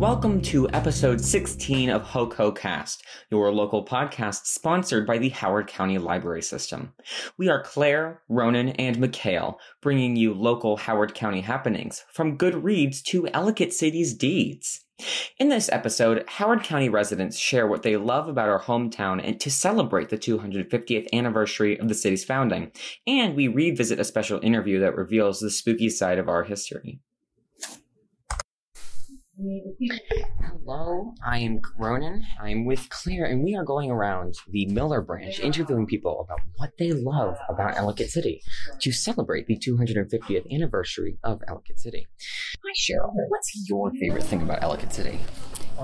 Welcome to episode 16 of HoCo Cast, your local podcast sponsored by the Howard County Library System. We are Claire, Ronan, and Mikhail, bringing you local Howard County happenings, from good reads to Ellicott City's deeds. In this episode, Howard County residents share what they love about our hometown and to celebrate the 250th anniversary of the city's founding, and we revisit a special interview that reveals the spooky side of our history. Hello, I am Ronan. I'm with Claire, and we are going around the Miller branch interviewing people about what they love about Ellicott City to celebrate the 250th anniversary of Ellicott City. Hi, Cheryl. What's your favorite thing about Ellicott City?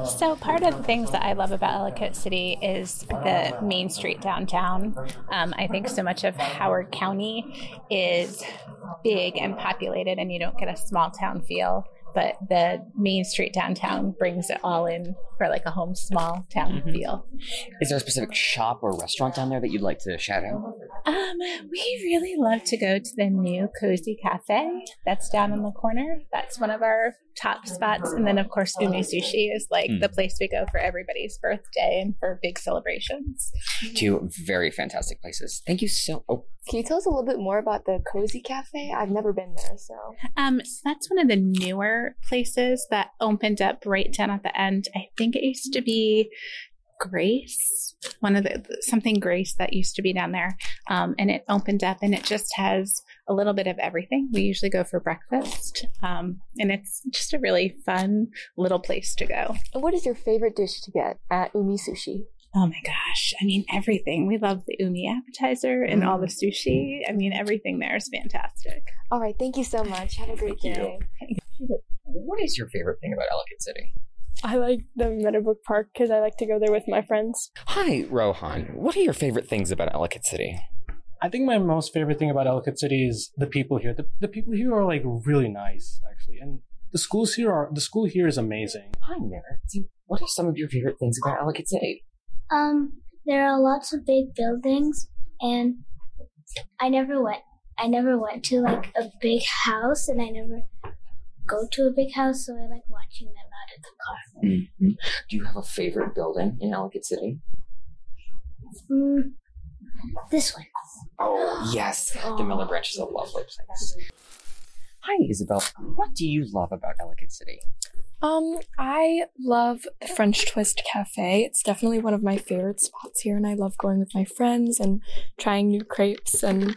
So, part of the things that I love about Ellicott City is the Main Street downtown. Um, I think so much of Howard County is big and populated, and you don't get a small town feel but the main street downtown brings it all in for like a home small town mm-hmm. feel. Is there a specific shop or restaurant down there that you'd like to shout out? Um, we really love to go to the new Cozy Cafe that's down in the corner. That's one of our top spots. And then, of course, Umi Sushi is like mm. the place we go for everybody's birthday and for big celebrations. Two very fantastic places. Thank you so. Oh. Can you tell us a little bit more about the Cozy Cafe? I've never been there, so. Um, so that's one of the newer places that opened up right down at the end. I think it used to be Grace, one of the something Grace that used to be down there, um, and it opened up, and it just has a little bit of everything. We usually go for breakfast, um, and it's just a really fun little place to go. what is your favorite dish to get at Umi Sushi? Oh my gosh. I mean, everything. We love the umi appetizer and all the sushi. I mean, everything there is fantastic. All right. Thank you so much. Have a great day. What is your favorite thing about Ellicott City? I like the Meadowbrook Park because I like to go there with my friends. Hi, Rohan. What are your favorite things about Ellicott City? I think my most favorite thing about Ellicott City is the people here. The, the people here are like really nice, actually, and the schools here are the school here is amazing. Hi there. What are some of your favorite things about Ellicott City? Um, there are lots of big buildings, and I never went. I never went to like a big house, and I never go to a big house, so I like watching them out of the car. Mm-hmm. Do you have a favorite building in Ellicott City? Mm, this one. Oh, yes. The Miller Branch is a lovely place. Hi, Isabel. What do you love about Ellicott City? Um, I love the French Twist Cafe. It's definitely one of my favorite spots here, and I love going with my friends and trying new crepes. And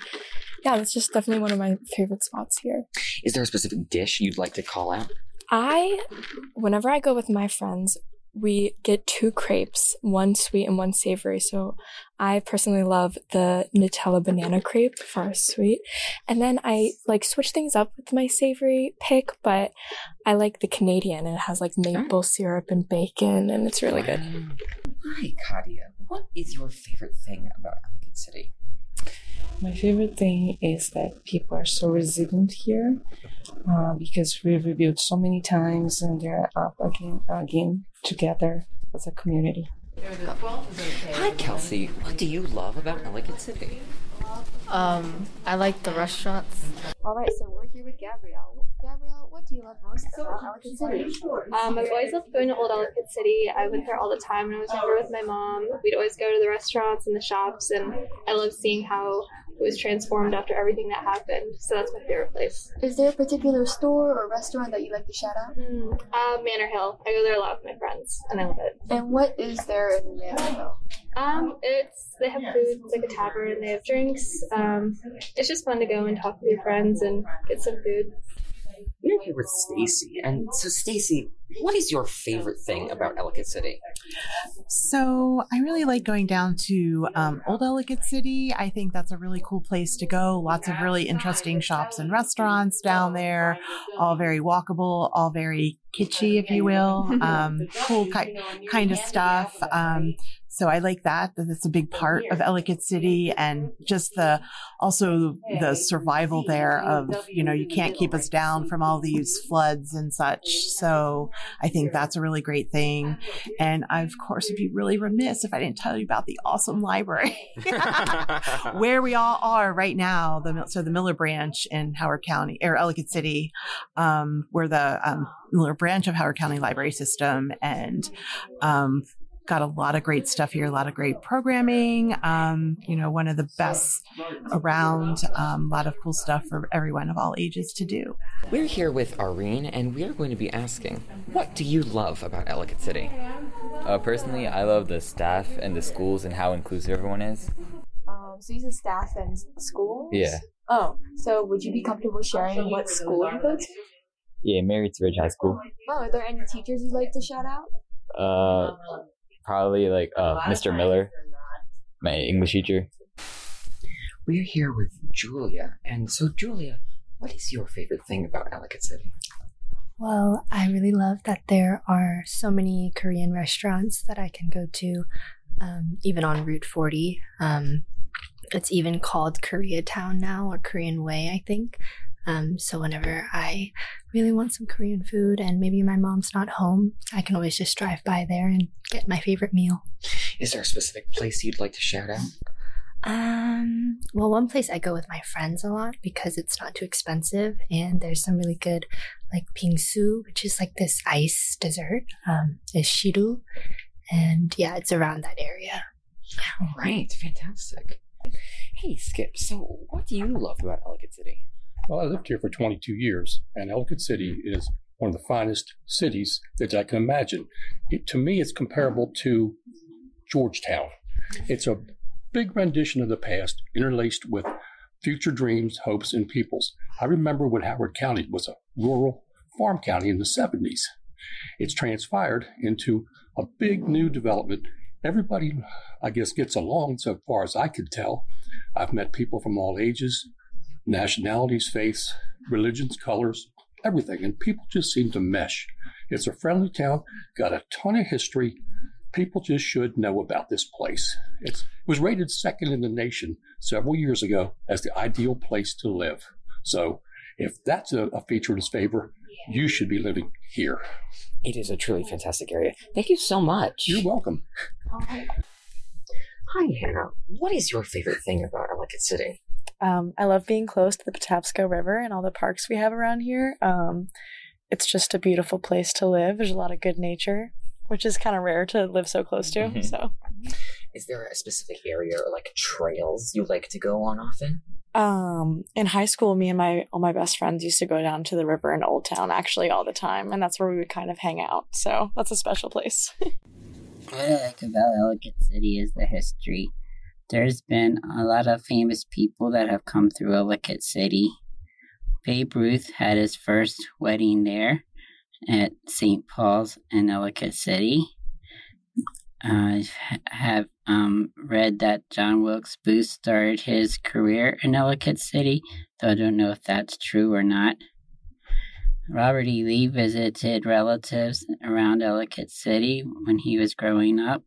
yeah, it's just definitely one of my favorite spots here. Is there a specific dish you'd like to call out? I, whenever I go with my friends, we get two crepes, one sweet and one savory. So I personally love the Nutella banana crepe for our sweet. And then I like switch things up with my savory pick, but I like the Canadian and it has like maple syrup and bacon and it's really good. Hi, Kadia. What is your favorite thing about Ellicott City? My favorite thing is that people are so resilient here uh, because we've rebuilt so many times and they're up again, again together as a community. Hi, Kelsey. What do you love about Ellicott City? Um, I like the restaurants. All right, so we're here with Gabrielle. Gabrielle, what do you love most about Ellicott City? Um, I've always loved going to Old Ellicott City. I went there all the time when I was younger with my mom. We'd always go to the restaurants and the shops, and I love seeing how it was transformed after everything that happened. So that's my favorite place. Is there a particular store or restaurant that you like to shout out? Mm, uh, Manor Hill. I go there a lot with my friends, and I love it. And what is there in Manor Hill? Um, it's they have food. It's like a tavern. They have drinks. Um, it's just fun to go and talk with your friends and get some food. We're here with Stacy, and so Stacy, what is your favorite thing about Ellicott City? So I really like going down to um, Old Ellicott City. I think that's a really cool place to go. Lots of really interesting shops and restaurants down there, all very walkable, all very kitschy, if you will. Um, cool ki- kind of stuff. Um, so I like that, that it's a big part of Ellicott City and just the, also the survival there of, you know, you can't keep us down from all these floods and such. So, I think that's a really great thing. And I, of course, would be really remiss if I didn't tell you about the awesome library where we all are right now. The, so the Miller branch in Howard County or Ellicott City, um, where the um, Miller branch of Howard County Library System and um, got a lot of great stuff here, a lot of great programming. Um, you know, one of the best around. Um, a lot of cool stuff for everyone of all ages to do. We're here with Irene, and we are going to be asking, what do you love about Ellicott City? Uh, personally, I love the staff and the schools and how inclusive everyone is. Um, so you said staff and schools? Yeah. Oh, so would you be comfortable sharing what school you go to? Yeah, Marriott Ridge High School. Oh, are there any teachers you'd like to shout out? Uh, probably like uh, Mr. Miller, my English teacher. We're here with Julia, and so Julia, what is your favorite thing about Ellicott City? Well, I really love that there are so many Korean restaurants that I can go to, um, even on Route 40. Um, it's even called Koreatown now, or Korean Way, I think. Um, so whenever I really want some Korean food and maybe my mom's not home, I can always just drive by there and get my favorite meal. Is there a specific place you'd like to shout out? Um, well, one place I go with my friends a lot because it's not too expensive and there's some really good like pingsu, which is like this ice dessert. Um, is shiru, and yeah, it's around that area. All right, fantastic. Hey, Skip. So, what do you love about Ellicott City? Well, I lived here for 22 years, and Ellicott City mm-hmm. is one of the finest cities that I can imagine. It, to me, it's comparable to Georgetown. Mm-hmm. It's a big rendition of the past, interlaced with future dreams, hopes, and peoples. I remember when Howard County was a rural farm county in the 70s. It's transpired into a big new development. Everybody, I guess, gets along so far as I could tell. I've met people from all ages, nationalities, faiths, religions, colors, everything, and people just seem to mesh. It's a friendly town, got a ton of history. People just should know about this place. It's, it was rated second in the nation several years ago as the ideal place to live. So, if that's a, a feature in its favor, you should be living here. It is a truly fantastic area. Thank you so much. You're welcome. Hi, Hannah. What is your favorite thing about Ellicott City? Um, I love being close to the Patapsco River and all the parks we have around here. Um, it's just a beautiful place to live. There's a lot of good nature, which is kind of rare to live so close to. Mhm. So, Is there a specific area or like trails you like to go on often? um, in high school, me and my all my best friends used to go down to the river in Old Town actually all the time, and that's where we would kind of hang out. So that's a special place. What I like about Ellicott City is the history. There's been a lot of famous people that have come through Ellicott City. Babe Ruth had his first wedding there at St. Paul's in Ellicott City. I have um, read that John Wilkes Booth started his career in Ellicott City, though I don't know if that's true or not. Robert E. Lee visited relatives around Ellicott City when he was growing up.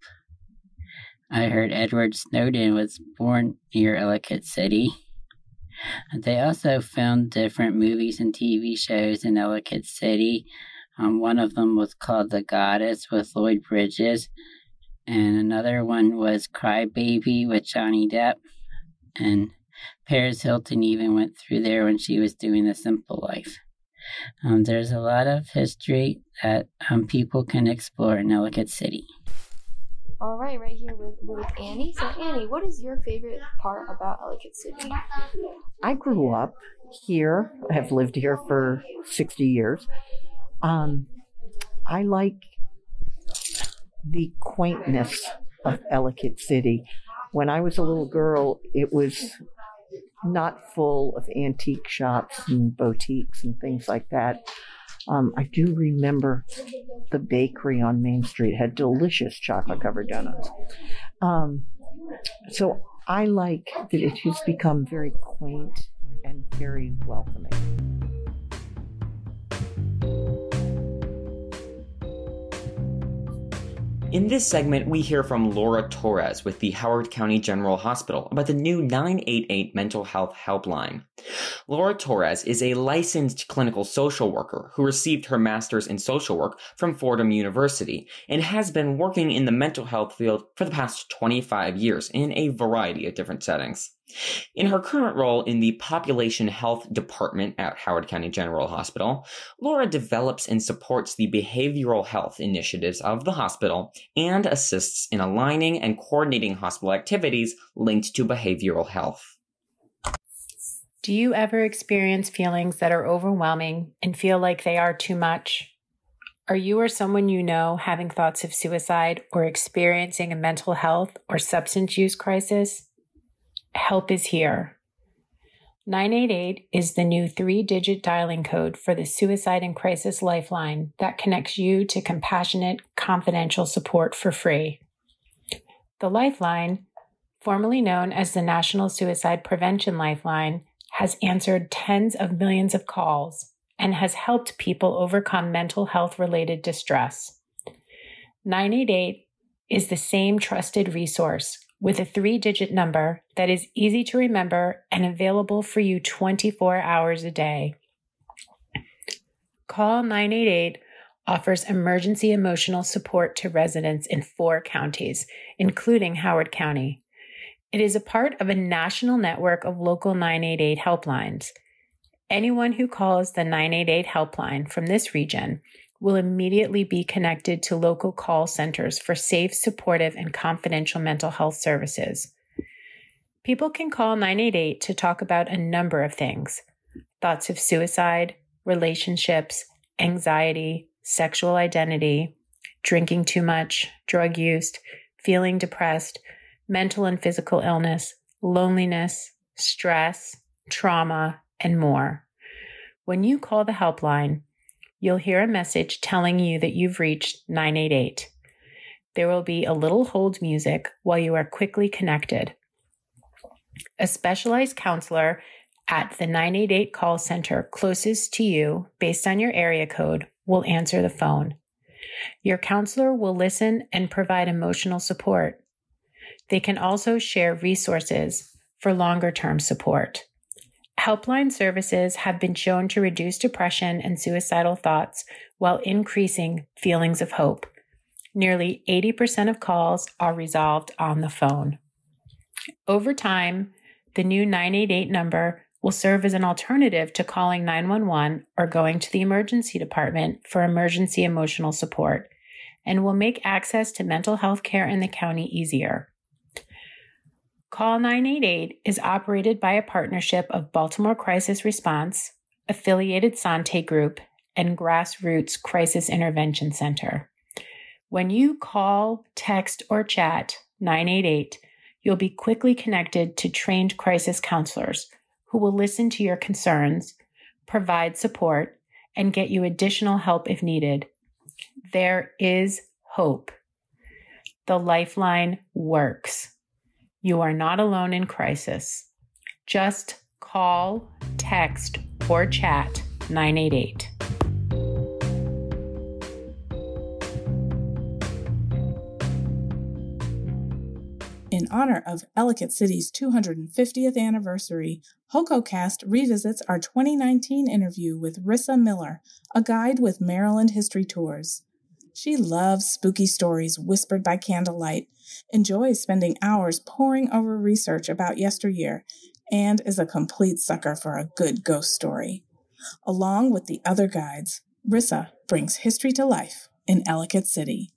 I heard Edward Snowden was born near Ellicott City. They also filmed different movies and TV shows in Ellicott City. Um, one of them was called The Goddess with Lloyd Bridges, and another one was Cry Baby with Johnny Depp. And Paris Hilton even went through there when she was doing The Simple Life. Um, there's a lot of history that um, people can explore in Ellicott City. All right, right here with, with Annie. So, Annie, what is your favorite part about Ellicott City? I grew up here. I have lived here for 60 years. Um, I like the quaintness of Ellicott City. When I was a little girl, it was not full of antique shops and boutiques and things like that. Um, I do remember the bakery on Main Street had delicious chocolate covered donuts. Um, so I like that it has become very quaint and very welcoming. In this segment, we hear from Laura Torres with the Howard County General Hospital about the new 988 mental health helpline. Laura Torres is a licensed clinical social worker who received her master's in social work from Fordham University and has been working in the mental health field for the past 25 years in a variety of different settings. In her current role in the Population Health Department at Howard County General Hospital, Laura develops and supports the behavioral health initiatives of the hospital and assists in aligning and coordinating hospital activities linked to behavioral health. Do you ever experience feelings that are overwhelming and feel like they are too much? Are you or someone you know having thoughts of suicide or experiencing a mental health or substance use crisis? Help is here. 988 is the new three digit dialing code for the Suicide and Crisis Lifeline that connects you to compassionate, confidential support for free. The Lifeline, formerly known as the National Suicide Prevention Lifeline, has answered tens of millions of calls and has helped people overcome mental health related distress. 988 is the same trusted resource with a three digit number that is easy to remember and available for you 24 hours a day. Call 988 offers emergency emotional support to residents in four counties, including Howard County. It is a part of a national network of local 988 helplines. Anyone who calls the 988 helpline from this region will immediately be connected to local call centers for safe, supportive, and confidential mental health services. People can call 988 to talk about a number of things thoughts of suicide, relationships, anxiety, sexual identity, drinking too much, drug use, feeling depressed, mental and physical illness, loneliness, stress, trauma, and more. When you call the helpline, you'll hear a message telling you that you've reached 988. There will be a little hold music while you are quickly connected. A specialized counselor at the 988 call center closest to you, based on your area code, will answer the phone. Your counselor will listen and provide emotional support. They can also share resources for longer term support. Helpline services have been shown to reduce depression and suicidal thoughts while increasing feelings of hope. Nearly 80% of calls are resolved on the phone. Over time, the new 988 number will serve as an alternative to calling 911 or going to the emergency department for emergency emotional support and will make access to mental health care in the county easier. Call 988 is operated by a partnership of Baltimore Crisis Response, affiliated Sante Group, and Grassroots Crisis Intervention Center. When you call, text, or chat 988, you'll be quickly connected to trained crisis counselors who will listen to your concerns, provide support, and get you additional help if needed. There is hope. The Lifeline works. You are not alone in crisis. Just call, text, or chat 988. In honor of Ellicott City's 250th anniversary, HoCoCast revisits our 2019 interview with Rissa Miller, a guide with Maryland History Tours. She loves spooky stories whispered by candlelight, enjoys spending hours poring over research about yesteryear, and is a complete sucker for a good ghost story. Along with the other guides, Rissa brings history to life in Ellicott City.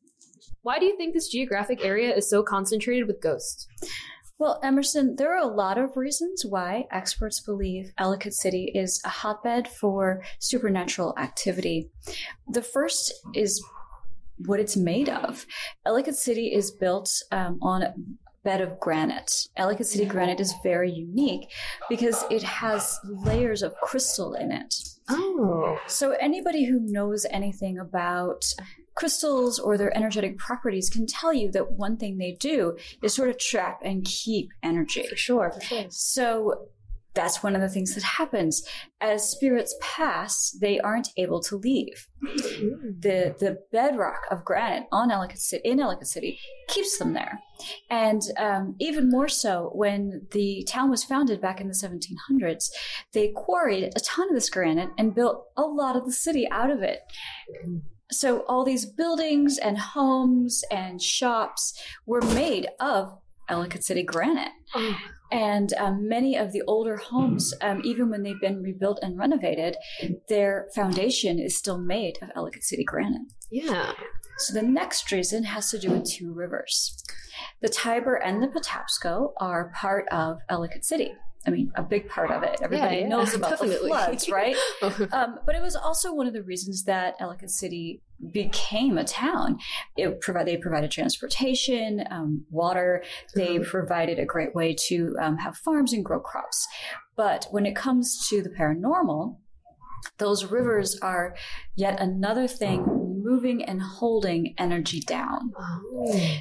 Why do you think this geographic area is so concentrated with ghosts? Well, Emerson, there are a lot of reasons why experts believe Ellicott City is a hotbed for supernatural activity. The first is what it's made of. Ellicott City is built um, on a bed of granite. Ellicott City granite is very unique because it has layers of crystal in it. Oh. So anybody who knows anything about crystals or their energetic properties can tell you that one thing they do is sort of trap and keep energy. For sure, for sure. So that's one of the things that happens. As spirits pass they aren't able to leave. The the bedrock of granite on ellicott city in ellicott city keeps them there. And um, even more so when the town was founded back in the 1700s they quarried a ton of this granite and built a lot of the city out of it. So all these buildings and homes and shops were made of Ellicott City granite. And um, many of the older homes, um, even when they've been rebuilt and renovated, their foundation is still made of Ellicott City granite. Yeah. So the next reason has to do with two rivers. The Tiber and the Patapsco are part of Ellicott City. I mean, a big part of it. Everybody yeah, knows about definitely. the floods, right? um, but it was also one of the reasons that Ellicott City became a town. It provide, they provided transportation, um, water. They provided a great way to um, have farms and grow crops. But when it comes to the paranormal, those rivers are yet another thing moving and holding energy down.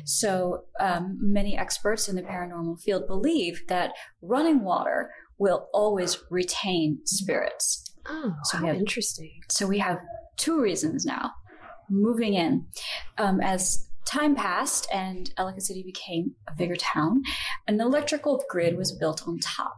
So, um, many experts in the paranormal field believe that running water will always retain spirits. Oh, so how we have, interesting. So, we have two reasons now moving in. Um, as time passed and Ellicott City became a bigger town, an electrical grid was built on top.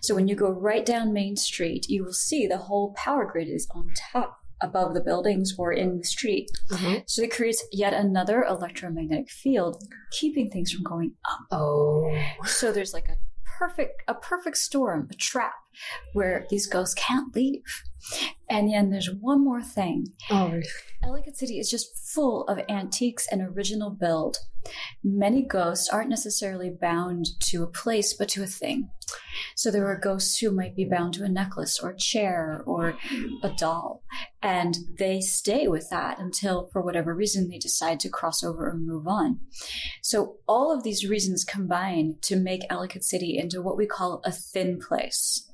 So when you go right down Main Street, you will see the whole power grid is on top above the buildings or in the street. Mm-hmm. So it creates yet another electromagnetic field, keeping things from going up. Oh. So there's like a perfect a perfect storm, a trap where these ghosts can't leave. And then there's one more thing. Oh, Ellicott City is just full of antiques and original build. Many ghosts aren't necessarily bound to a place, but to a thing. So there are ghosts who might be bound to a necklace or a chair or a doll, and they stay with that until, for whatever reason, they decide to cross over and move on. So all of these reasons combine to make Ellicott City into what we call a thin place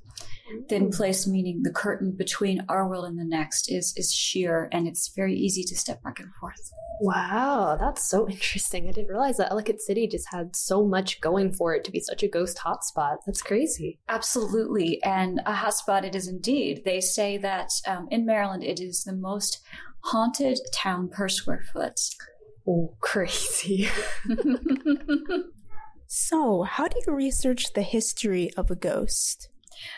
thin place meaning the curtain between our world and the next is is sheer and it's very easy to step back and forth Wow, that's so interesting. I didn't realize that Ellicott City just had so much going for it to be such a ghost hotspot. That's crazy. absolutely and a hotspot it is indeed they say that um, in maryland it is the most haunted town per square foot oh crazy So, how do you research the history of a ghost?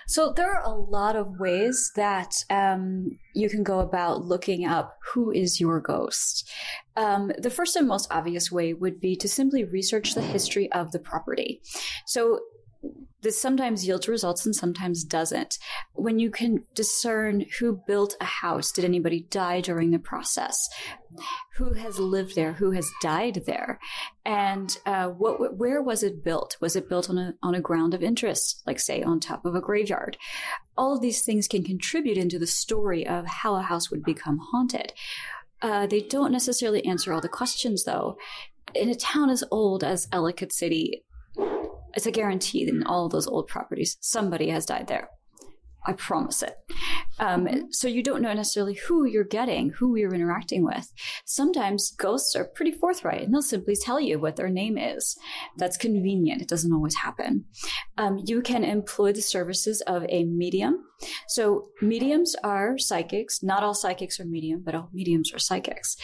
So there are a lot of ways that um, you can go about looking up who is your ghost. Um, the first and most obvious way would be to simply research the history of the property. So this sometimes yields results and sometimes doesn't. When you can discern who built a house, did anybody die during the process? Who has lived there? Who has died there? And uh, what, where was it built? Was it built on a on a ground of interest, like say on top of a graveyard? All of these things can contribute into the story of how a house would become haunted. Uh, they don't necessarily answer all the questions, though. In a town as old as Ellicott City, it's a guarantee that in all those old properties, somebody has died there. I promise it. Um, so you don't know necessarily who you're getting, who you're interacting with. Sometimes ghosts are pretty forthright and they'll simply tell you what their name is. That's convenient. It doesn't always happen. Um, you can employ the services of a medium. So mediums are psychics. Not all psychics are medium, but all mediums are psychics.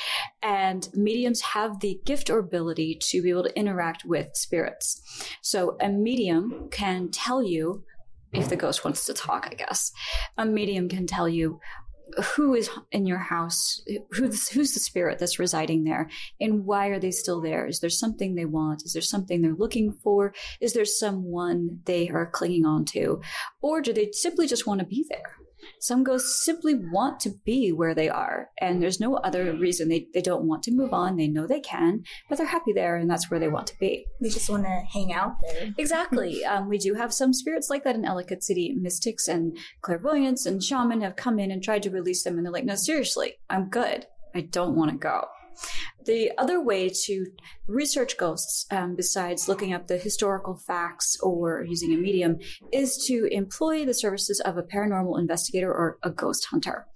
And mediums have the gift or ability to be able to interact with spirits. So a medium can tell you if the ghost wants to talk, I guess. A medium can tell you who is in your house, who's, who's the spirit that's residing there, and why are they still there? Is there something they want? Is there something they're looking for? Is there someone they are clinging on to? Or do they simply just want to be there? Some ghosts simply want to be where they are, and there's no other reason they, they don't want to move on. They know they can, but they're happy there, and that's where they want to be. They just want to hang out there. Exactly. um, we do have some spirits like that in Ellicott City. Mystics and clairvoyants and shaman have come in and tried to release them, and they're like, no, seriously, I'm good. I don't want to go. The other way to research ghosts, um, besides looking up the historical facts or using a medium, is to employ the services of a paranormal investigator or a ghost hunter.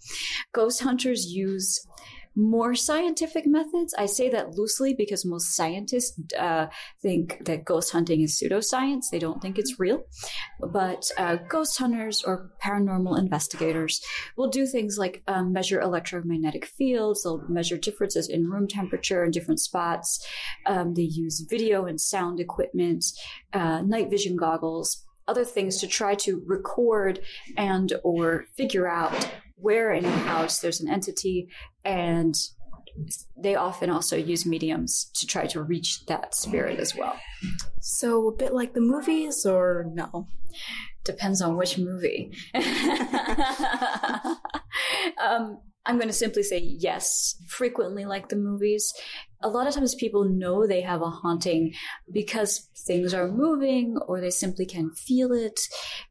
Ghost hunters use more scientific methods. I say that loosely because most scientists uh, think that ghost hunting is pseudoscience. They don't think it's real. but uh, ghost hunters or paranormal investigators will do things like um, measure electromagnetic fields. They'll measure differences in room temperature in different spots. Um, they use video and sound equipment, uh, night vision goggles, other things to try to record and or figure out where in a house there's an entity and they often also use mediums to try to reach that spirit as well. So, a bit like the movies, or no? Depends on which movie. um, I'm going to simply say yes, frequently like the movies. A lot of times people know they have a haunting because things are moving or they simply can feel it.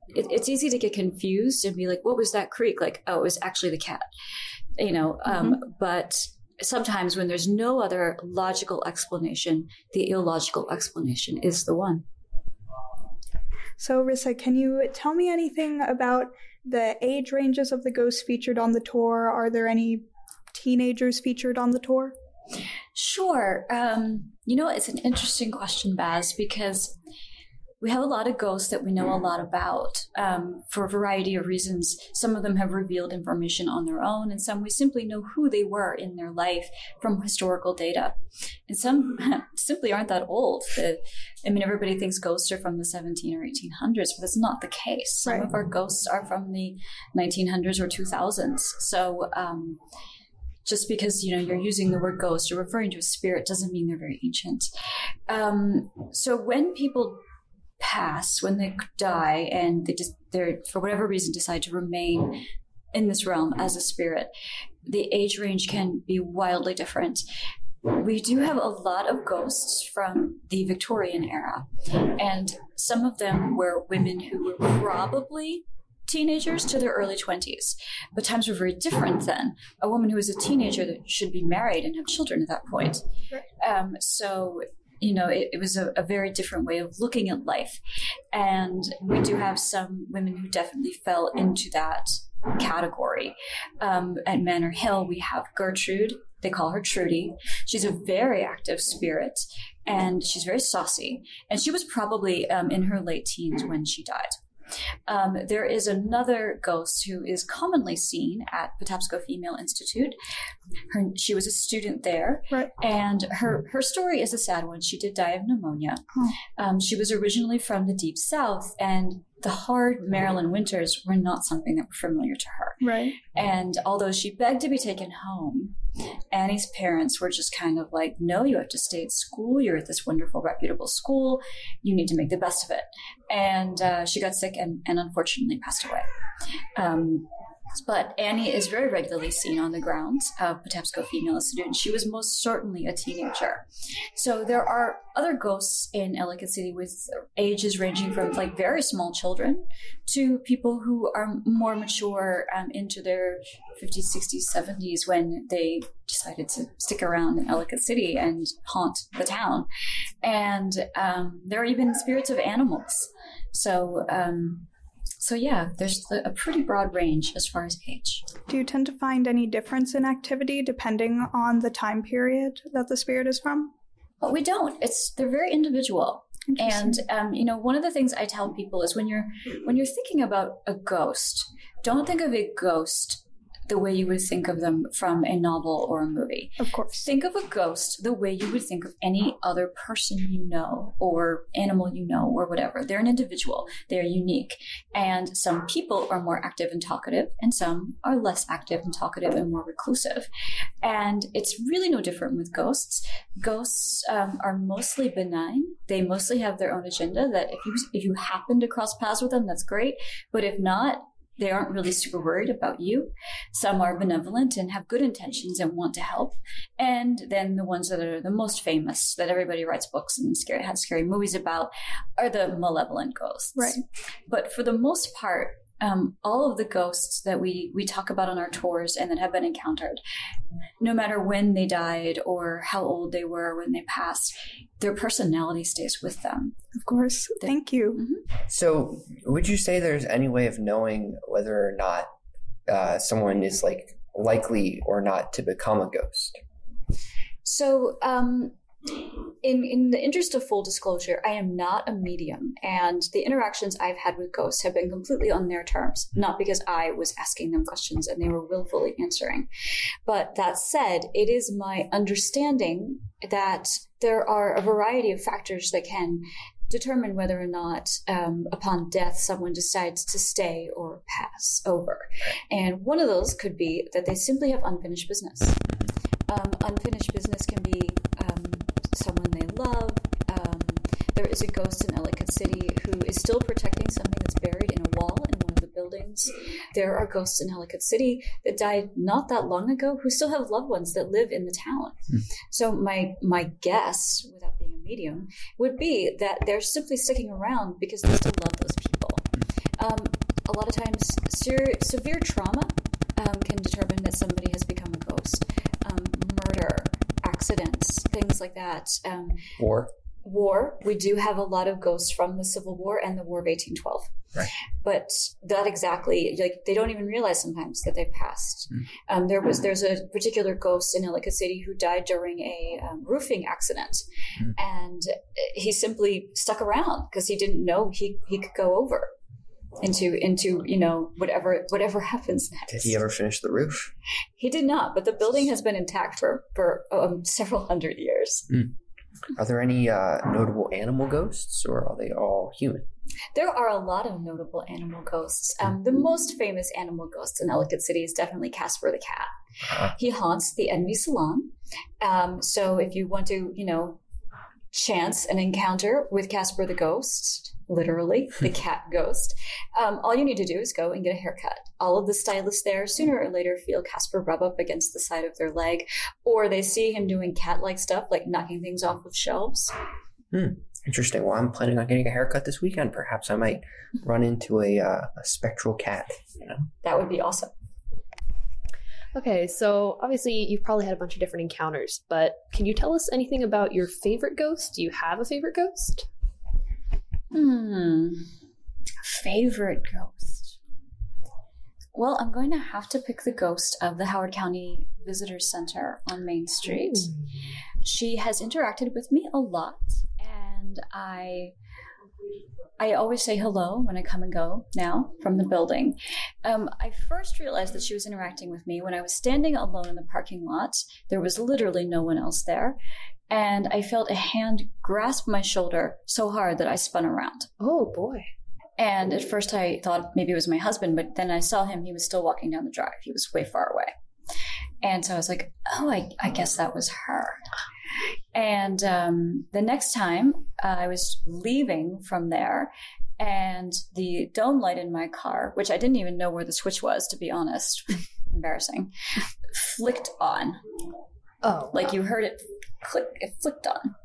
it it's easy to get confused and be like, what was that creak? Like, oh, it was actually the cat. You know, um, Mhm. but sometimes when there's no other logical explanation, the illogical explanation is the one. So, Rissa, can you tell me anything about the age ranges of the ghosts featured on the tour? Are there any teenagers featured on the tour? Sure. Um, you know, it's an interesting question, Baz, because we have a lot of ghosts that we know a lot about um, for a variety of reasons. Some of them have revealed information on their own, and some we simply know who they were in their life from historical data. And some simply aren't that old. The, I mean, everybody thinks ghosts are from the 17 or 1800s, but that's not the case. Some of our ghosts are from the 1900s or 2000s. So, um, just because you know you're using the word ghost or referring to a spirit doesn't mean they're very ancient. Um, so when people pass, when they die, and they just they're for whatever reason decide to remain in this realm as a spirit, the age range can be wildly different. We do have a lot of ghosts from the Victorian era, and some of them were women who were probably teenagers to their early 20s. But times were very different then. A woman who was a teenager that should be married and have children at that point. Um, so, you know, it, it was a, a very different way of looking at life. And we do have some women who definitely fell into that category. Um, at Manor Hill, we have Gertrude. They call her Trudy. She's a very active spirit and she's very saucy. And she was probably um, in her late teens when she died. Um, there is another ghost who is commonly seen at Patapsco Female Institute. Her, she was a student there, and her her story is a sad one. She did die of pneumonia. Um, she was originally from the deep south, and the hard Maryland winters were not something that were familiar to her. Right. And although she begged to be taken home, Annie's parents were just kind of like, no, you have to stay at school. You're at this wonderful, reputable school. You need to make the best of it. And uh, she got sick and, and unfortunately passed away. Um, but Annie is very regularly seen on the grounds of Patapsco Female Institute, and she was most certainly a teenager. So there are other ghosts in Ellicott City with ages ranging from like very small children to people who are more mature um, into their 50s, 60s, 70s when they decided to stick around in Ellicott City and haunt the town. And um, there are even spirits of animals. So, um, so yeah, there's a pretty broad range as far as age. Do you tend to find any difference in activity depending on the time period that the spirit is from? But we don't. It's they're very individual. And um, you know, one of the things I tell people is when you're when you're thinking about a ghost, don't think of a ghost the way you would think of them from a novel or a movie. Of course. Think of a ghost the way you would think of any other person you know or animal you know or whatever. They're an individual. They're unique. And some people are more active and talkative and some are less active and talkative and more reclusive. And it's really no different with ghosts. Ghosts um, are mostly benign. They mostly have their own agenda that if you if you happen to cross paths with them, that's great. But if not, they aren't really super worried about you. Some are benevolent and have good intentions and want to help. And then the ones that are the most famous, that everybody writes books and scary, has scary movies about, are the malevolent ghosts. Right. But for the most part, um, all of the ghosts that we, we talk about on our tours and that have been encountered, no matter when they died or how old they were when they passed, their personality stays with them. Of course. Thank you. So, would you say there's any way of knowing whether or not uh, someone is like likely or not to become a ghost? So, um, in in the interest of full disclosure, I am not a medium, and the interactions I've had with ghosts have been completely on their terms, not because I was asking them questions and they were willfully answering. But that said, it is my understanding that there are a variety of factors that can determine whether or not um, upon death someone decides to stay or pass over. And one of those could be that they simply have unfinished business. Um, unfinished business can be someone they love. Um, there is a ghost in Ellicott City who is still protecting something that's buried in a wall in one of the buildings. There are ghosts in Ellicott City that died not that long ago who still have loved ones that live in the town. So my my guess, without being a medium, would be that they're simply sticking around because they still love those people. Um, a lot of times, ser- severe trauma um, can determine that somebody has become a ghost. Accidents, things like that. Um, War. war. We do have a lot of ghosts from the Civil War and the War of 1812. Right. But that exactly, like they don't even realize sometimes that they've passed. Um, there was there's a particular ghost in Ellicott City who died during a um, roofing accident, and he simply stuck around because he didn't know he he could go over into into you know whatever whatever happens next. Did he ever finish the roof? He did not, but the building has been intact for for um, several hundred years. Are there any uh, notable animal ghosts, or are they all human? There are a lot of notable animal ghosts. Um, the most famous animal ghost in Ellicott City is definitely Casper the cat. He haunts the Envy Salon. Um, so if you want to, you know, chance an encounter with Casper the ghost, literally the cat ghost, um, all you need to do is go and get a haircut. All of the stylists there sooner or later feel Casper rub up against the side of their leg, or they see him doing cat-like stuff like knocking things off of shelves. Hmm. Interesting. Well, I'm planning on getting a haircut this weekend. Perhaps I might run into a, uh, a spectral cat. You know? That would be awesome. Okay, so obviously you've probably had a bunch of different encounters, but can you tell us anything about your favorite ghost? Do you have a favorite ghost? Hmm. Favorite ghost. Well, I'm going to have to pick the ghost of the Howard County Visitor Center on Main Street. She has interacted with me a lot, and I I always say hello when I come and go now from the building. Um, I first realized that she was interacting with me when I was standing alone in the parking lot. There was literally no one else there. And I felt a hand grasp my shoulder so hard that I spun around. Oh boy. And at first I thought maybe it was my husband, but then I saw him. He was still walking down the drive. He was way far away. And so I was like, oh, I, I guess that was her. And um, the next time uh, I was leaving from there, and the dome light in my car, which I didn't even know where the switch was, to be honest, embarrassing, flicked on. Oh, like you heard it click, it flicked on.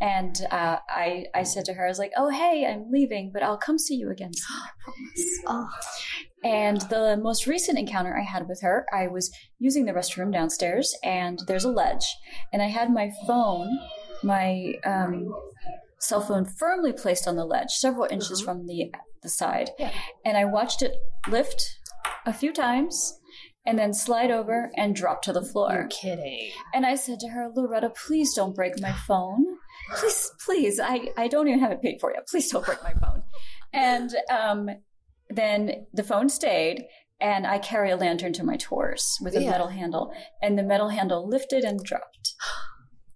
And uh, I, I said to her, I was like, "Oh, hey, I'm leaving, but I'll come see you again soon, I promise." Oh. And the most recent encounter I had with her, I was using the restroom downstairs, and there's a ledge, and I had my phone, my um, cell phone, firmly placed on the ledge, several inches from the the side, and I watched it lift a few times. And then slide over and drop to the floor. You're kidding. And I said to her, Loretta, please don't break my phone. Please, please. I, I don't even have it paid for yet. Please don't break my phone. And um, then the phone stayed, and I carry a lantern to my tours with a Yeah. metal handle. And the metal handle lifted and dropped.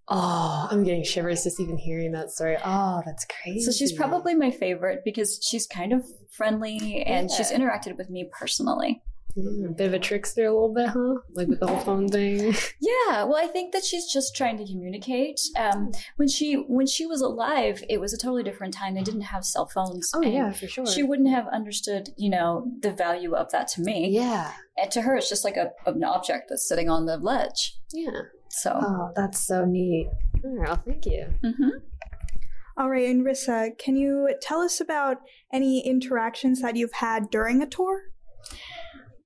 Oh, I'm getting shivers just even hearing that story. Oh, that's crazy. So she's probably my favorite because she's kind of friendly and she's interacted with me personally. Mm, a bit of a trickster, a little bit, huh? Like with the whole phone thing. Yeah, well, I think that she's just trying to communicate. Um, when she when she was alive, it was a totally different time. They didn't have cell phones. Oh, yeah, for sure. She wouldn't have understood, you know, the value of that to me. Yeah, and to her, it's just like a an object that's sitting on the ledge. Yeah. So. Oh, that's so neat. All right, well, thank you. Mm-hmm. All right, and Rissa, can you tell us about any interactions that you've had during a tour?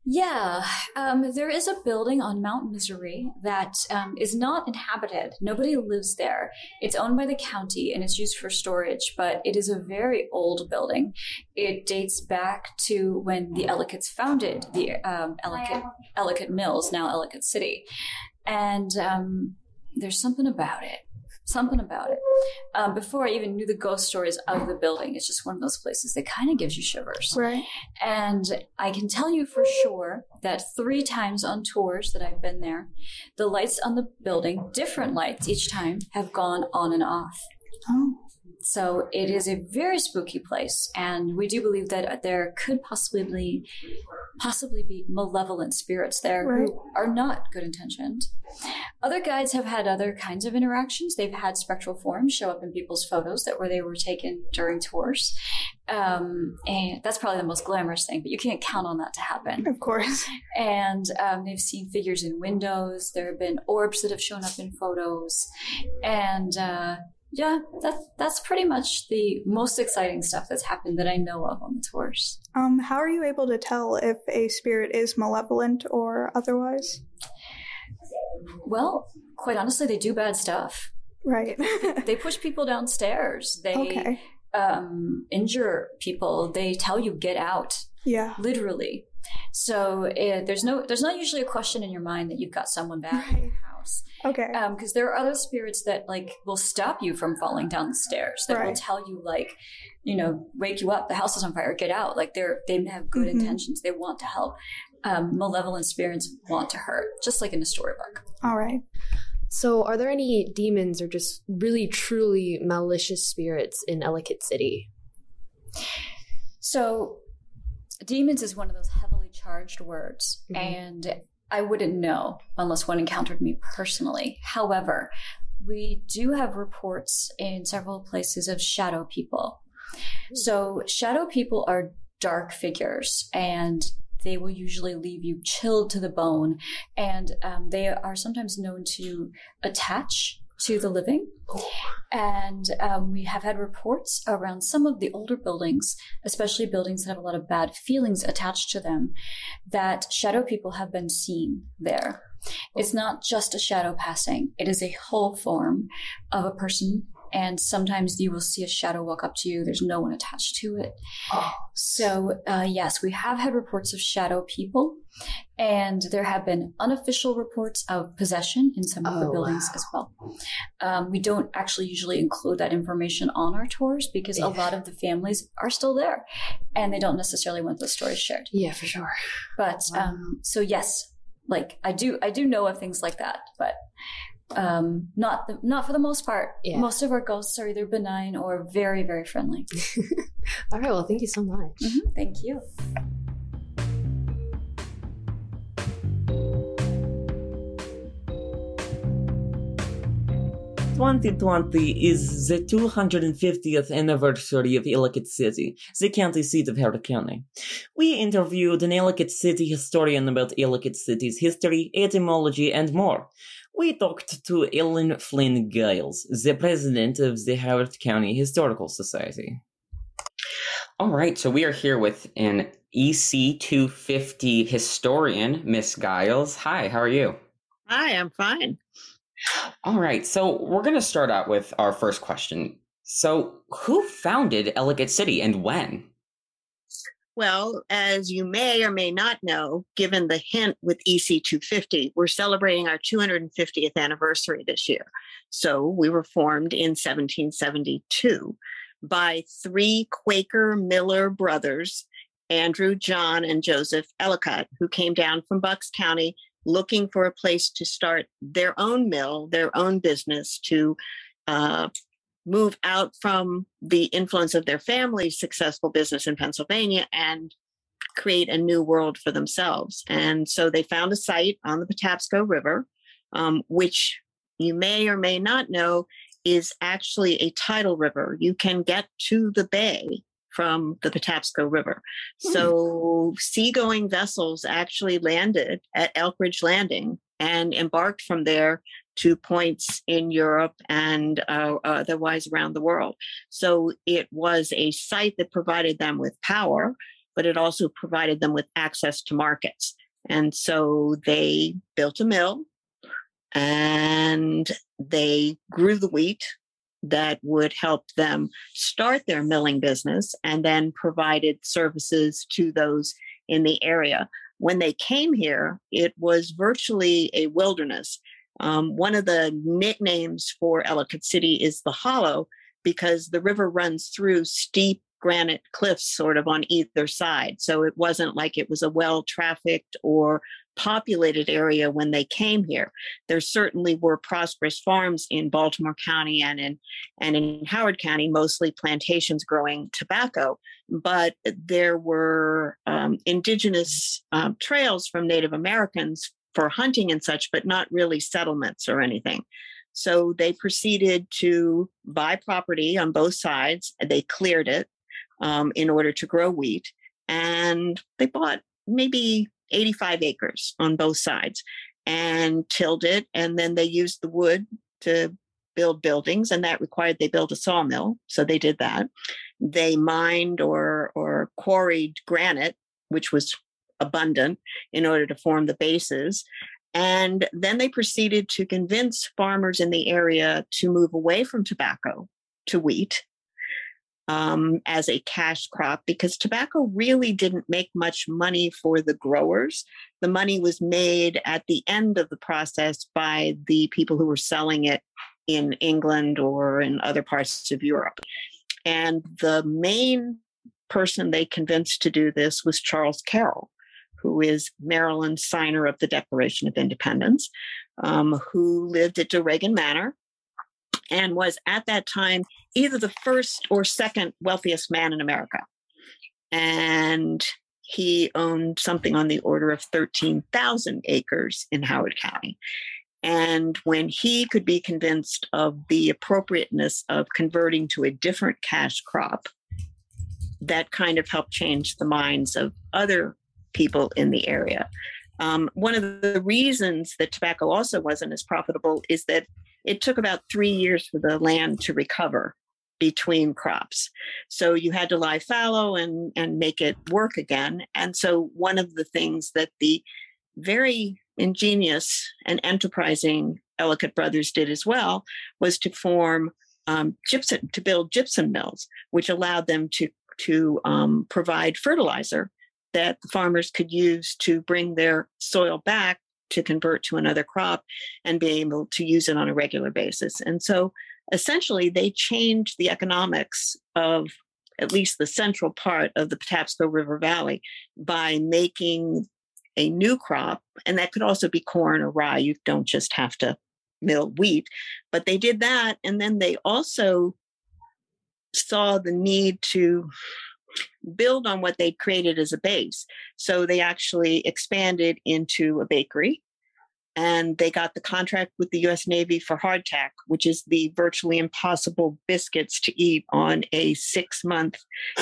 Yeah, um, there is a building on Mount Misery that um, is not inhabited. Nobody lives there. It's owned by the county and it's used for storage, but it is a very old building. It dates back to when the Ellicotts founded the um, Ellicott, Ellicott Mills, now Ellicott City. And um, there's something about it. Something about it. Um, before I even knew the ghost stories of the building, it's just one of those places that kind of gives you shivers. Right. And I can tell you for sure that three times on tours that I've been there, the lights on the building, different lights each time, have gone on and off. Oh. So it is a very spooky place, and we do believe that there could possibly be, possibly be malevolent spirits there Right. who are not good intentioned. Other guides have had other kinds of interactions. They've had spectral forms show up in people's photos that were they were taken during tours, um, and that's probably the most glamorous thing. But you can't count on that to happen, of course. And um, they've seen figures in windows. There have been orbs that have shown up in photos, and uh, yeah, that's that's pretty much the most exciting stuff that's happened that I know of on the tours. Um, how are you able to tell if a spirit is malevolent or otherwise? Well, quite honestly, they do bad stuff. Right. they push people downstairs. They Okay. um, injure people. They tell you get out. Yeah. Literally. So uh, there's no there's not usually a question in your mind that you've got someone back in Okay. Because there are other spirits that like will stop you from falling down the stairs. That will tell you like, you know, wake you up. The house is on fire. Get out. Like they're they have good Mhm. intentions. They want to help. Um, malevolent spirits want to hurt, just like in a storybook. All right. So, are there any demons or just really truly malicious spirits in Ellicott City? So, demons is one of those heavily charged words, Mhm. and I wouldn't know unless one encountered me personally. However, we do have reports in several places of shadow people. So, shadow people are dark figures and they will usually leave you chilled to the bone. And um, they are sometimes known to attach to the living. And um, we have had reports around some of the older buildings, especially buildings that have a lot of bad feelings attached to them, that shadow people have been seen there. It's not just a shadow passing, it is a whole form of a person. And sometimes you will see a shadow walk up to you. There's no one attached to it. So, uh, yes, we have had reports of shadow people, and there have been unofficial reports of possession in some of the Oh, buildings as well. Um, we don't actually usually include that information on our tours because a lot of the families are still there and they don't necessarily want those stories shared. Yeah, for sure. But um, so yes, like I do, I do know of things like that, but um, not the, not for the most part. Yeah. Most of our ghosts are either benign or very, very friendly. All right. Well, thank you so much. Mhm, thank you. Twenty twenty is the two hundred and fiftieth anniversary of Ellicott City, the county seat of Howard County. We interviewed an Ellicott City historian about Ellicott City's history, etymology, and more. We talked to Ellen Flynn Giles, the president of the Howard County Historical Society. All right, so we are here with an EC 250 historian, Miss Giles. Hi, how are you? Hi, I'm fine. All right, so we're going to start out with our first question. So, who founded Ellicott City and when? Well, as you may or may not know, given the hint with EC 250, we're celebrating our 250th anniversary this year. So we were formed in 1772 by three Quaker Miller brothers, Andrew, John, and Joseph Ellicott, who came down from Bucks County looking for a place to start their own mill, their own business to uh, move out from the influence of their family's successful business in Pennsylvania and create a new world for themselves. And so they found a site on the Patapsco River, um, which you may or may not know is actually a tidal river. You can get to the bay from the Patapsco River. So seagoing vessels actually landed at Elkridge Landing and embarked from there to points in Europe and uh, otherwise around the world. So it was a site that provided them with power, but it also provided them with access to markets. And so they built a mill and they grew the wheat that would help them start their milling business and then provided services to those in the area. When they came here, it was virtually a wilderness. Um, one of the nicknames for Ellicott City is the Hollow because the river runs through steep granite cliffs sort of on either side. So it wasn't like it was a well trafficked or populated area when they came here. There certainly were prosperous farms in Baltimore County and in and in Howard County, mostly plantations growing tobacco. But there were um, indigenous um, trails from Native Americans for hunting and such, but not really settlements or anything. So they proceeded to buy property on both sides. They cleared it um, in order to grow wheat. And they bought maybe 85 acres on both sides and tilled it. And then they used the wood to build buildings, and that required they build a sawmill. So they did that. They mined or, or quarried granite, which was abundant, in order to form the bases. And then they proceeded to convince farmers in the area to move away from tobacco to wheat um, as a cash crop because tobacco really didn't make much money for the growers. The money was made at the end of the process by the people who were selling it in England or in other parts of Europe. And the main person they convinced to do this was Charles Carroll, who is Maryland signer of the Declaration of Independence, um, who lived at Doughoregan Manor and was at that time either the first or second wealthiest man in America. And he owned something on the order of 13,000 acres in Howard County. And when he could be convinced of the appropriateness of converting to a different cash crop, that kind of helped change the minds of other people in the area. Um, one of the reasons that tobacco also wasn't as profitable is that it took about three years for the land to recover between crops. So you had to lie fallow and, and make it work again. And so one of the things that the very ingenious and enterprising Ellicott brothers did as well was to form um, gypsum to build gypsum mills, which allowed them to to um, provide fertilizer that the farmers could use to bring their soil back to convert to another crop and be able to use it on a regular basis. And so essentially they changed the economics of at least the central part of the Patapsco River Valley by making a new crop. And that could also be corn or rye. You don't just have to mill wheat, but they did that. And then they also saw the need to build on what they'd created as a base. So they actually expanded into a bakery and they got the contract with the US Navy for hardtack, which is the virtually impossible biscuits to eat on a six month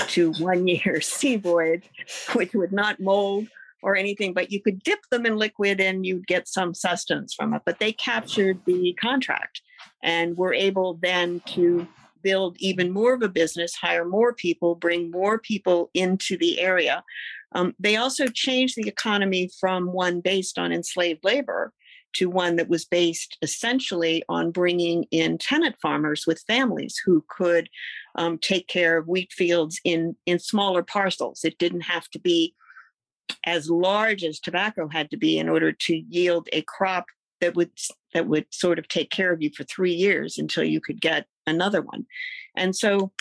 to one year sea voyage, which would not mold or anything, but you could dip them in liquid and you'd get some sustenance from it. But they captured the contract and were able then to build even more of a business, hire more people, bring more people into the area. Um, they also changed the economy from one based on enslaved labor to one that was based essentially on bringing in tenant farmers with families who could um, take care of wheat fields in, in smaller parcels. It didn't have to be as large as tobacco had to be in order to yield a crop that would that would sort of take care of you for three years until you could get another one. And so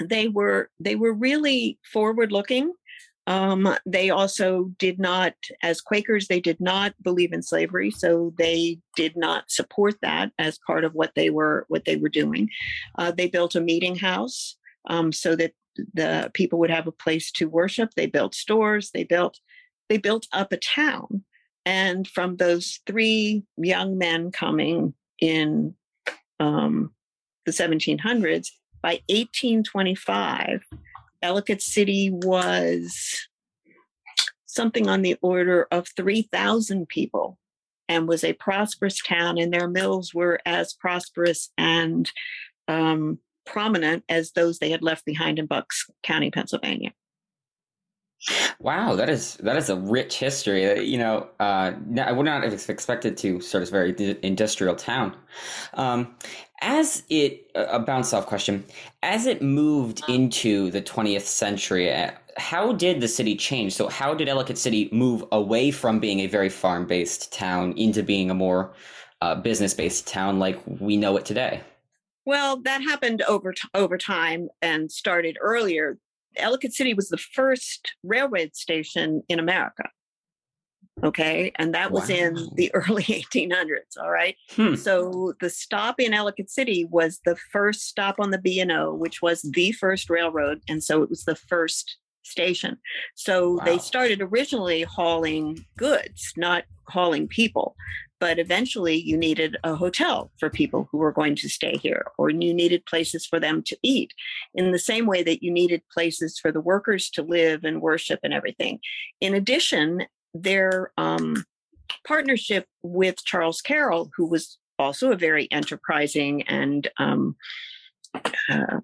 they were they were really forward looking um, they also did not as quakers they did not believe in slavery so they did not support that as part of what they were what they were doing. Uh, they built a meeting house um, so that the people would have a place to worship. They built stores they built they built up a town and from those three young men coming in um, the 1700s, by 1825, Ellicott City was something on the order of 3,000 people and was a prosperous town, and their mills were as prosperous and um, prominent as those they had left behind in Bucks County, Pennsylvania. Wow, that is that is a rich history. Uh, you know, uh, I would not have expected to sort of very industrial town. Um, as it a bounce off question, as it moved into the 20th century, uh, how did the city change? So, how did Ellicott City move away from being a very farm based town into being a more uh, business based town like we know it today? Well, that happened over t- over time and started earlier. Ellicott City was the first railroad station in America. Okay, and that was wow. in the early 1800s. All right, hmm. so the stop in Ellicott City was the first stop on the B and O, which was the first railroad, and so it was the first station. So wow. they started originally hauling goods, not hauling people. But eventually, you needed a hotel for people who were going to stay here, or you needed places for them to eat, in the same way that you needed places for the workers to live and worship and everything. In addition, their um, partnership with Charles Carroll, who was also a very enterprising and um, uh,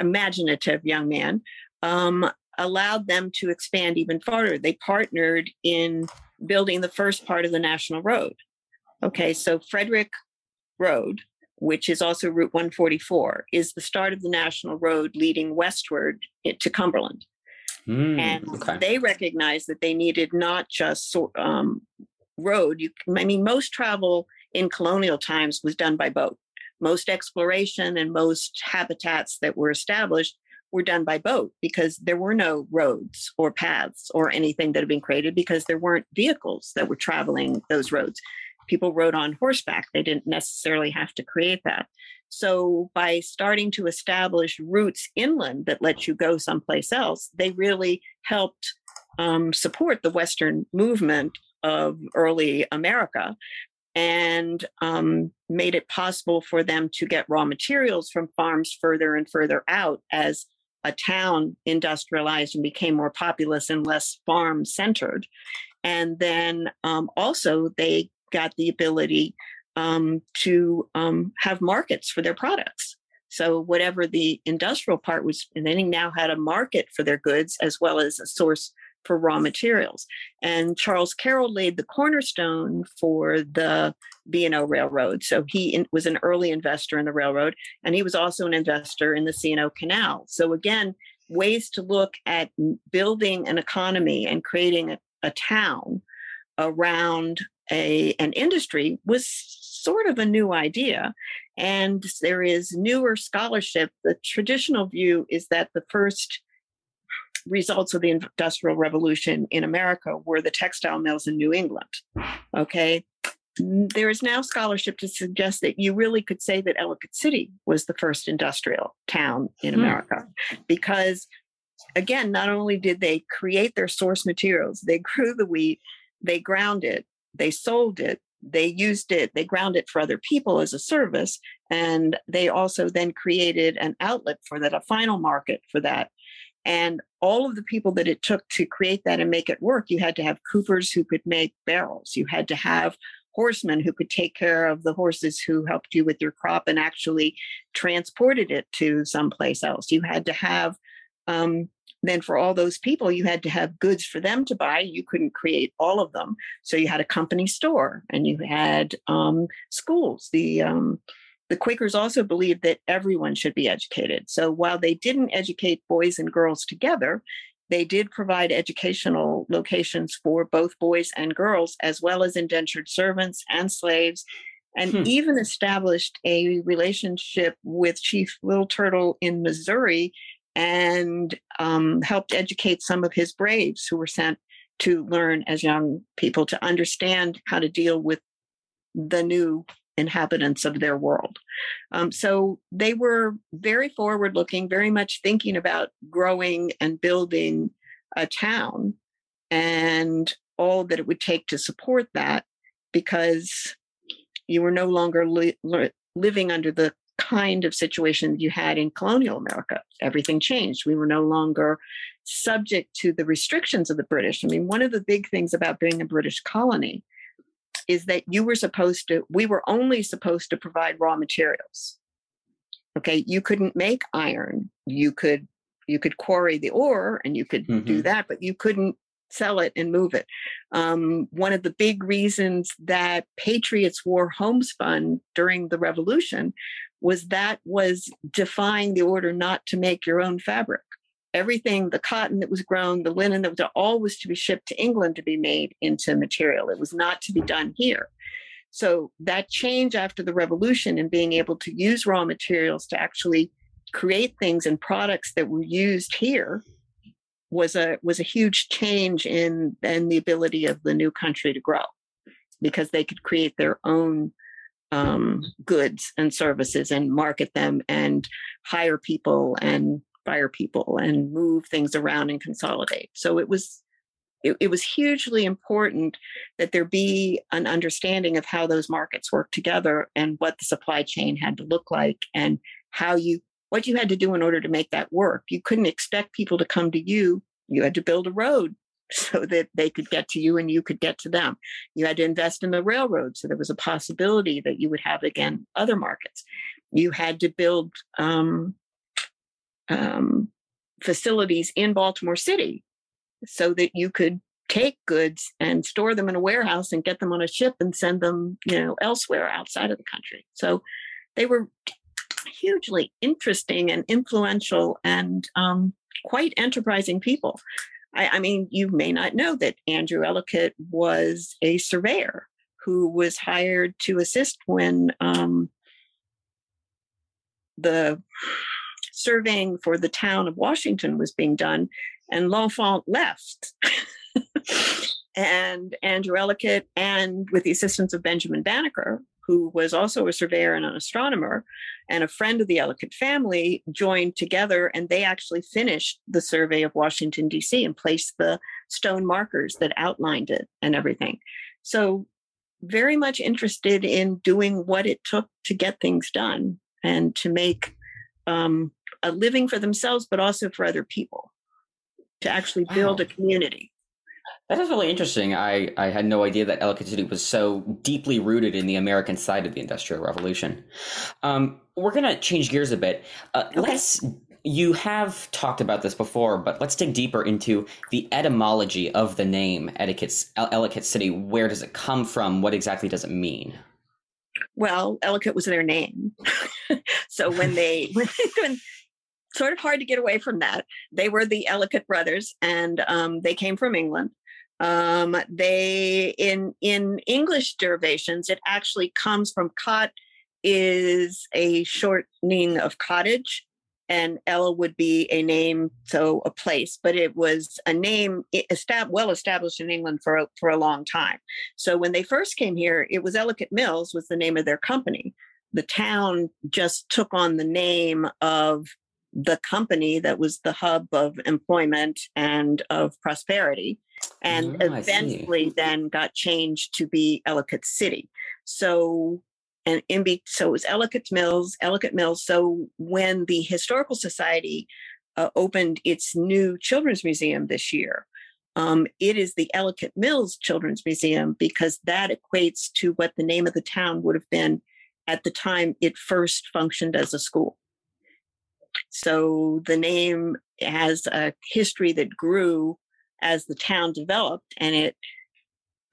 imaginative young man, um, allowed them to expand even farther. They partnered in building the first part of the national road. Okay, so Frederick Road, which is also Route 144, is the start of the national road leading westward to Cumberland. Mm, and okay. they recognized that they needed not just um, road. You, I mean, most travel in colonial times was done by boat. Most exploration and most habitats that were established were done by boat because there were no roads or paths or anything that had been created because there weren't vehicles that were traveling those roads. People rode on horseback. They didn't necessarily have to create that. So, by starting to establish routes inland that let you go someplace else, they really helped um, support the Western movement of early America and um, made it possible for them to get raw materials from farms further and further out as a town industrialized and became more populous and less farm centered. And then um, also, they got the ability um, to um, have markets for their products. So, whatever the industrial part was, and they now had a market for their goods as well as a source for raw materials. And Charles Carroll laid the cornerstone for the B&O Railroad. So he in, was an early investor in the railroad, and he was also an investor in the C&O Canal. So again, ways to look at building an economy and creating a, a town around a an industry was sort of a new idea and there is newer scholarship the traditional view is that the first results of the industrial revolution in america were the textile mills in new england okay there is now scholarship to suggest that you really could say that Ellicott City was the first industrial town in hmm. America because again not only did they create their source materials they grew the wheat they ground it they sold it they used it they ground it for other people as a service and they also then created an outlet for that a final market for that and all of the people that it took to create that and make it work you had to have coopers who could make barrels you had to have horsemen who could take care of the horses who helped you with your crop and actually transported it to someplace else. You had to have, um, then for all those people, you had to have goods for them to buy. You couldn't create all of them. So you had a company store and you had um, schools. The um, the Quakers also believed that everyone should be educated. So while they didn't educate boys and girls together, they did provide educational locations for both boys and girls, as well as indentured servants and slaves, and hmm. even established a relationship with Chief Little Turtle in Missouri and um, helped educate some of his braves who were sent to learn as young people to understand how to deal with the new inhabitants of their world. Um, so they were very forward looking, very much thinking about growing and building a town and all that it would take to support that because you were no longer li- li- living under the kind of situation you had in colonial America. Everything changed. We were no longer subject to the restrictions of the British. I mean, one of the big things about being a British colony is that you were supposed to, we were only supposed to provide raw materials. Okay, you couldn't make iron. You could you could quarry the ore and you could mm-hmm. do that, but you couldn't sell it and move it. Um, one of the big reasons that Patriots wore homespun during the Revolution was that was defying the order not to make your own fabric everything the cotton that was grown the linen that was all was to be shipped to england to be made into material. It was not to be done here. So that change after the revolution and being able to use raw materials to actually create things and products that were used here was a was a huge change in in the ability of the new country to grow because they could create their own um, goods and services and market them and hire people and fire people and move things around and consolidate. So it was it, it, was hugely important that there be an understanding of how those markets work together and what the supply chain had to look like and how you what you had to do in order to make that work. You couldn't expect people to come to you. You had to build a road so that they could get to you and you could get to them. You had to invest in the railroad so there was a possibility that you would have again other markets. You had to build um, um, facilities in Baltimore City so that you could take goods and store them in a warehouse and get them on a ship and send them you know elsewhere outside of the country. So they were hugely interesting and influential and um, quite enterprising people. I, I, mean you may not know that andrew ellicott was a surveyor who was hired to assist when um, the surveying for the town of washington was being done and L'Enfant left. and Andrew Ellicott, and with the assistance of Benjamin Banneker, who was also a surveyor and an astronomer, and a friend of the Ellicott family, joined together and they actually finished the survey of Washington, D.C., and placed the stone markers that outlined it and everything. So, very much interested in doing what it took to get things done and to make um, a living for themselves, but also for other people to actually build wow. a community. That is really interesting. I, I had no idea that Ellicott City was so deeply rooted in the American side of the Industrial Revolution. Um, we're going to change gears a bit. Uh, okay. Let's. You have talked about this before, but let's dig deeper into the etymology of the name Ellicott, Ellicott City. Where does it come from? What exactly does it mean? Well, Ellicott was their name. so when they when, when sort of hard to get away from that. They were the Ellicott brothers, and um, they came from England. Um, they in in English derivations, it actually comes from cot is a shortening of cottage, and Ella would be a name, so a place, but it was a name well established in England for a, for a long time. So when they first came here, it was Ellicott Mills was the name of their company. The town just took on the name of the company that was the hub of employment and of prosperity and oh, eventually then got changed to be ellicott city. So and in be, so it was ellicott mills ellicott mills. So when the historical society uh, opened its new children's museum this year um, it is the ellicott mills children's museum because that equates to what the name of the town would have been at the time it first functioned as a school so the name has a history that grew as the town developed and it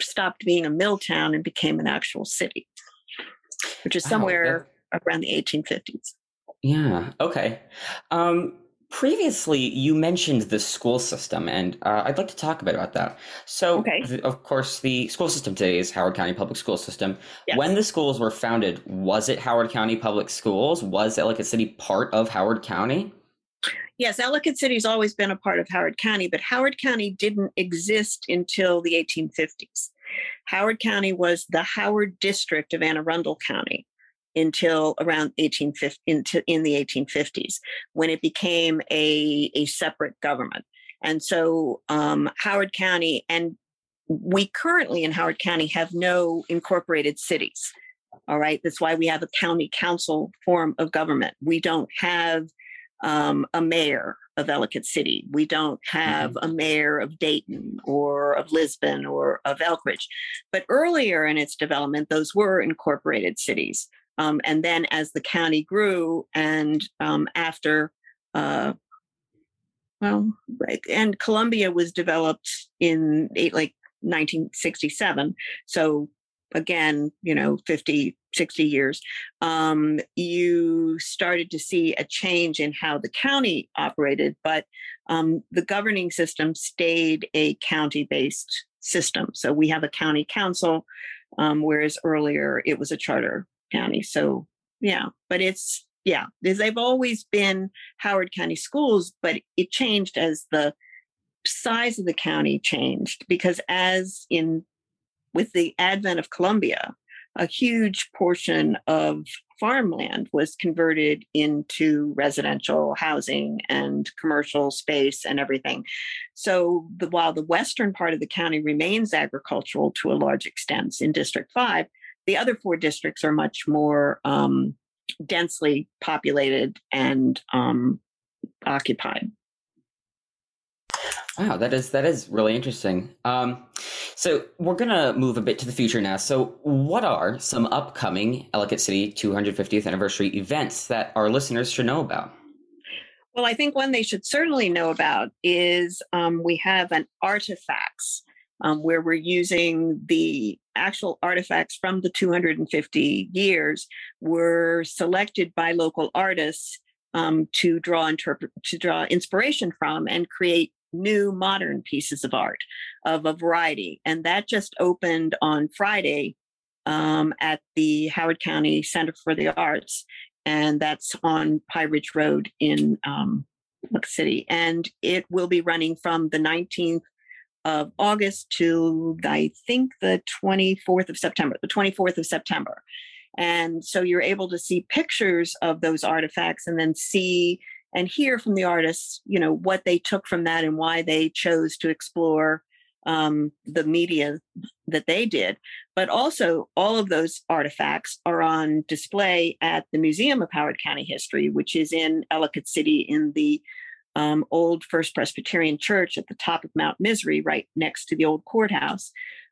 stopped being a mill town and became an actual city, which is somewhere wow, around the 1850s. Yeah. Okay. Um, Previously, you mentioned the school system, and uh, I'd like to talk a bit about that. So, okay. th- of course, the school system today is Howard County Public School System. Yes. When the schools were founded, was it Howard County Public Schools? Was Ellicott City part of Howard County? Yes, Ellicott City's always been a part of Howard County, but Howard County didn't exist until the 1850s. Howard County was the Howard District of Anne Arundel County until around 1850 into, in the 1850s when it became a, a separate government and so um, howard county and we currently in howard county have no incorporated cities all right that's why we have a county council form of government we don't have um, a mayor of Ellicott City. We don't have mm-hmm. a mayor of Dayton or of Lisbon or of Elkridge. But earlier in its development, those were incorporated cities. Um, and then as the county grew and um, after, uh, well, and Columbia was developed in eight, like 1967. So again, you know, 50, 60 years, um, you started to see a change in how the county operated, but um, the governing system stayed a county based system. So we have a county council um, whereas earlier it was a charter county. So yeah, but it's yeah, they've always been Howard County schools, but it changed as the size of the county changed because as in with the advent of Columbia, a huge portion of farmland was converted into residential housing and commercial space and everything. So the, while the western part of the county remains agricultural to a large extent in District 5, the other four districts are much more um, densely populated and um, occupied. Wow, that is that is really interesting. Um, so we're gonna move a bit to the future now. So, what are some upcoming Ellicott City 250th anniversary events that our listeners should know about? Well, I think one they should certainly know about is um, we have an artifacts um, where we're using the actual artifacts from the 250 years were selected by local artists um, to draw interpret to draw inspiration from and create new modern pieces of art of a variety. And that just opened on Friday um, at the Howard County Center for the Arts. And that's on High Ridge Road in um, City. And it will be running from the 19th of August to, I think, the 24th of September, the 24th of September. And so you're able to see pictures of those artifacts and then see and hear from the artists, you know, what they took from that and why they chose to explore um, the media that they did. But also, all of those artifacts are on display at the Museum of Howard County History, which is in Ellicott City in the um, old First Presbyterian Church at the top of Mount Misery, right next to the old courthouse.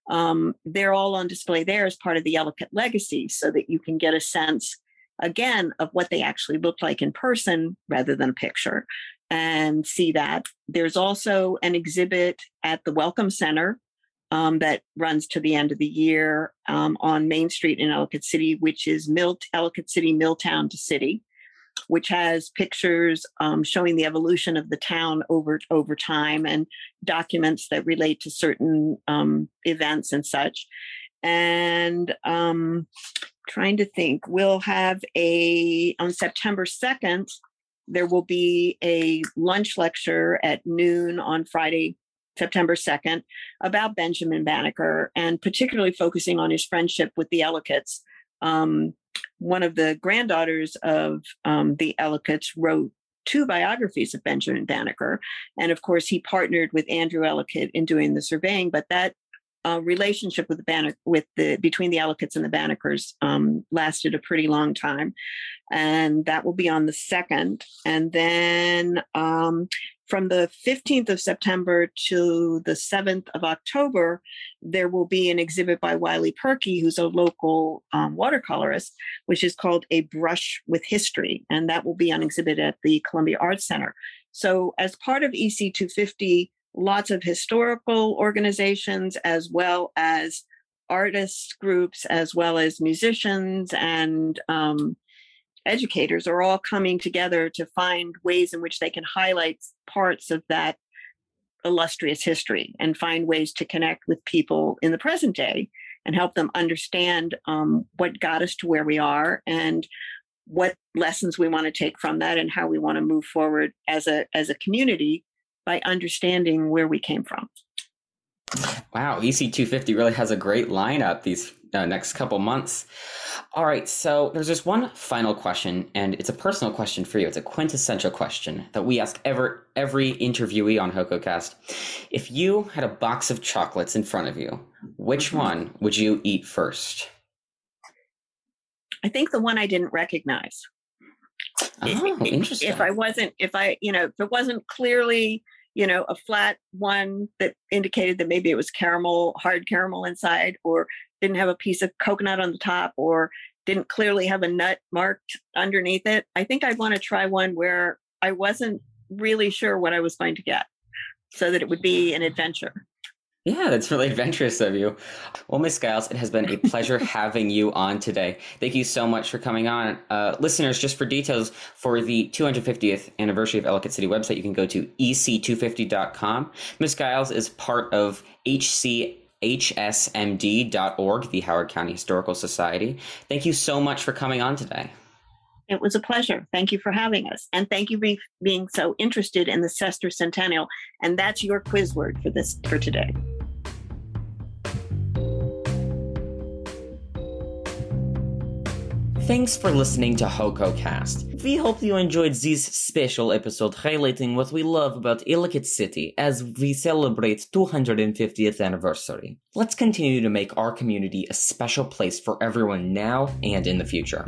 Um, they're all on display there as part of the Ellicott legacy so that you can get a sense again of what they actually look like in person rather than a picture and see that. There's also an exhibit at the Welcome Center um, that runs to the end of the year um, on Main Street in Ellicott City, which is Mill- Ellicott City, Milltown to City, which has pictures um, showing the evolution of the town over over time and documents that relate to certain um, events and such. And um, trying to think. We'll have a on September 2nd, there will be a lunch lecture at noon on Friday, September 2nd, about Benjamin Banneker and particularly focusing on his friendship with the Ellicotts. Um, one of the granddaughters of um, the Ellicotts wrote two biographies of Benjamin Banneker. And of course, he partnered with Andrew Ellicott in doing the surveying, but that uh, relationship with the Bannock with the between the Ellicotts and the Bannekers um, lasted a pretty long time, and that will be on the second. And then um, from the 15th of September to the 7th of October, there will be an exhibit by Wiley Perky, who's a local um, watercolorist, which is called A Brush with History. And that will be on exhibit at the Columbia Arts Center. So, as part of EC 250, lots of historical organizations as well as artists groups as well as musicians and um, educators are all coming together to find ways in which they can highlight parts of that illustrious history and find ways to connect with people in the present day and help them understand um, what got us to where we are and what lessons we want to take from that and how we want to move forward as a as a community by understanding where we came from. Wow, EC250 really has a great lineup these uh, next couple months. All right, so there's just one final question, and it's a personal question for you. It's a quintessential question that we ask ever every interviewee on HoCoCast. If you had a box of chocolates in front of you, which mm-hmm. one would you eat first? I think the one I didn't recognize. Oh, interesting. If I wasn't, if I, you know, if it wasn't clearly, you know, a flat one that indicated that maybe it was caramel, hard caramel inside, or didn't have a piece of coconut on the top, or didn't clearly have a nut marked underneath it, I think I'd want to try one where I wasn't really sure what I was going to get so that it would be an adventure. Yeah, that's really adventurous of you. Well, Miss Giles, it has been a pleasure having you on today. Thank you so much for coming on. Uh, listeners, just for details for the 250th anniversary of Ellicott City website, you can go to ec250.com. Miss Giles is part of HC hsmd.org, the Howard County Historical Society. Thank you so much for coming on today. It was a pleasure. Thank you for having us. And thank you for being so interested in the Sestercentennial. And that's your quiz word for this for today. Thanks for listening to HoCoCast. We hope you enjoyed this special episode highlighting what we love about Ellicott City as we celebrate 250th anniversary. Let's continue to make our community a special place for everyone now and in the future.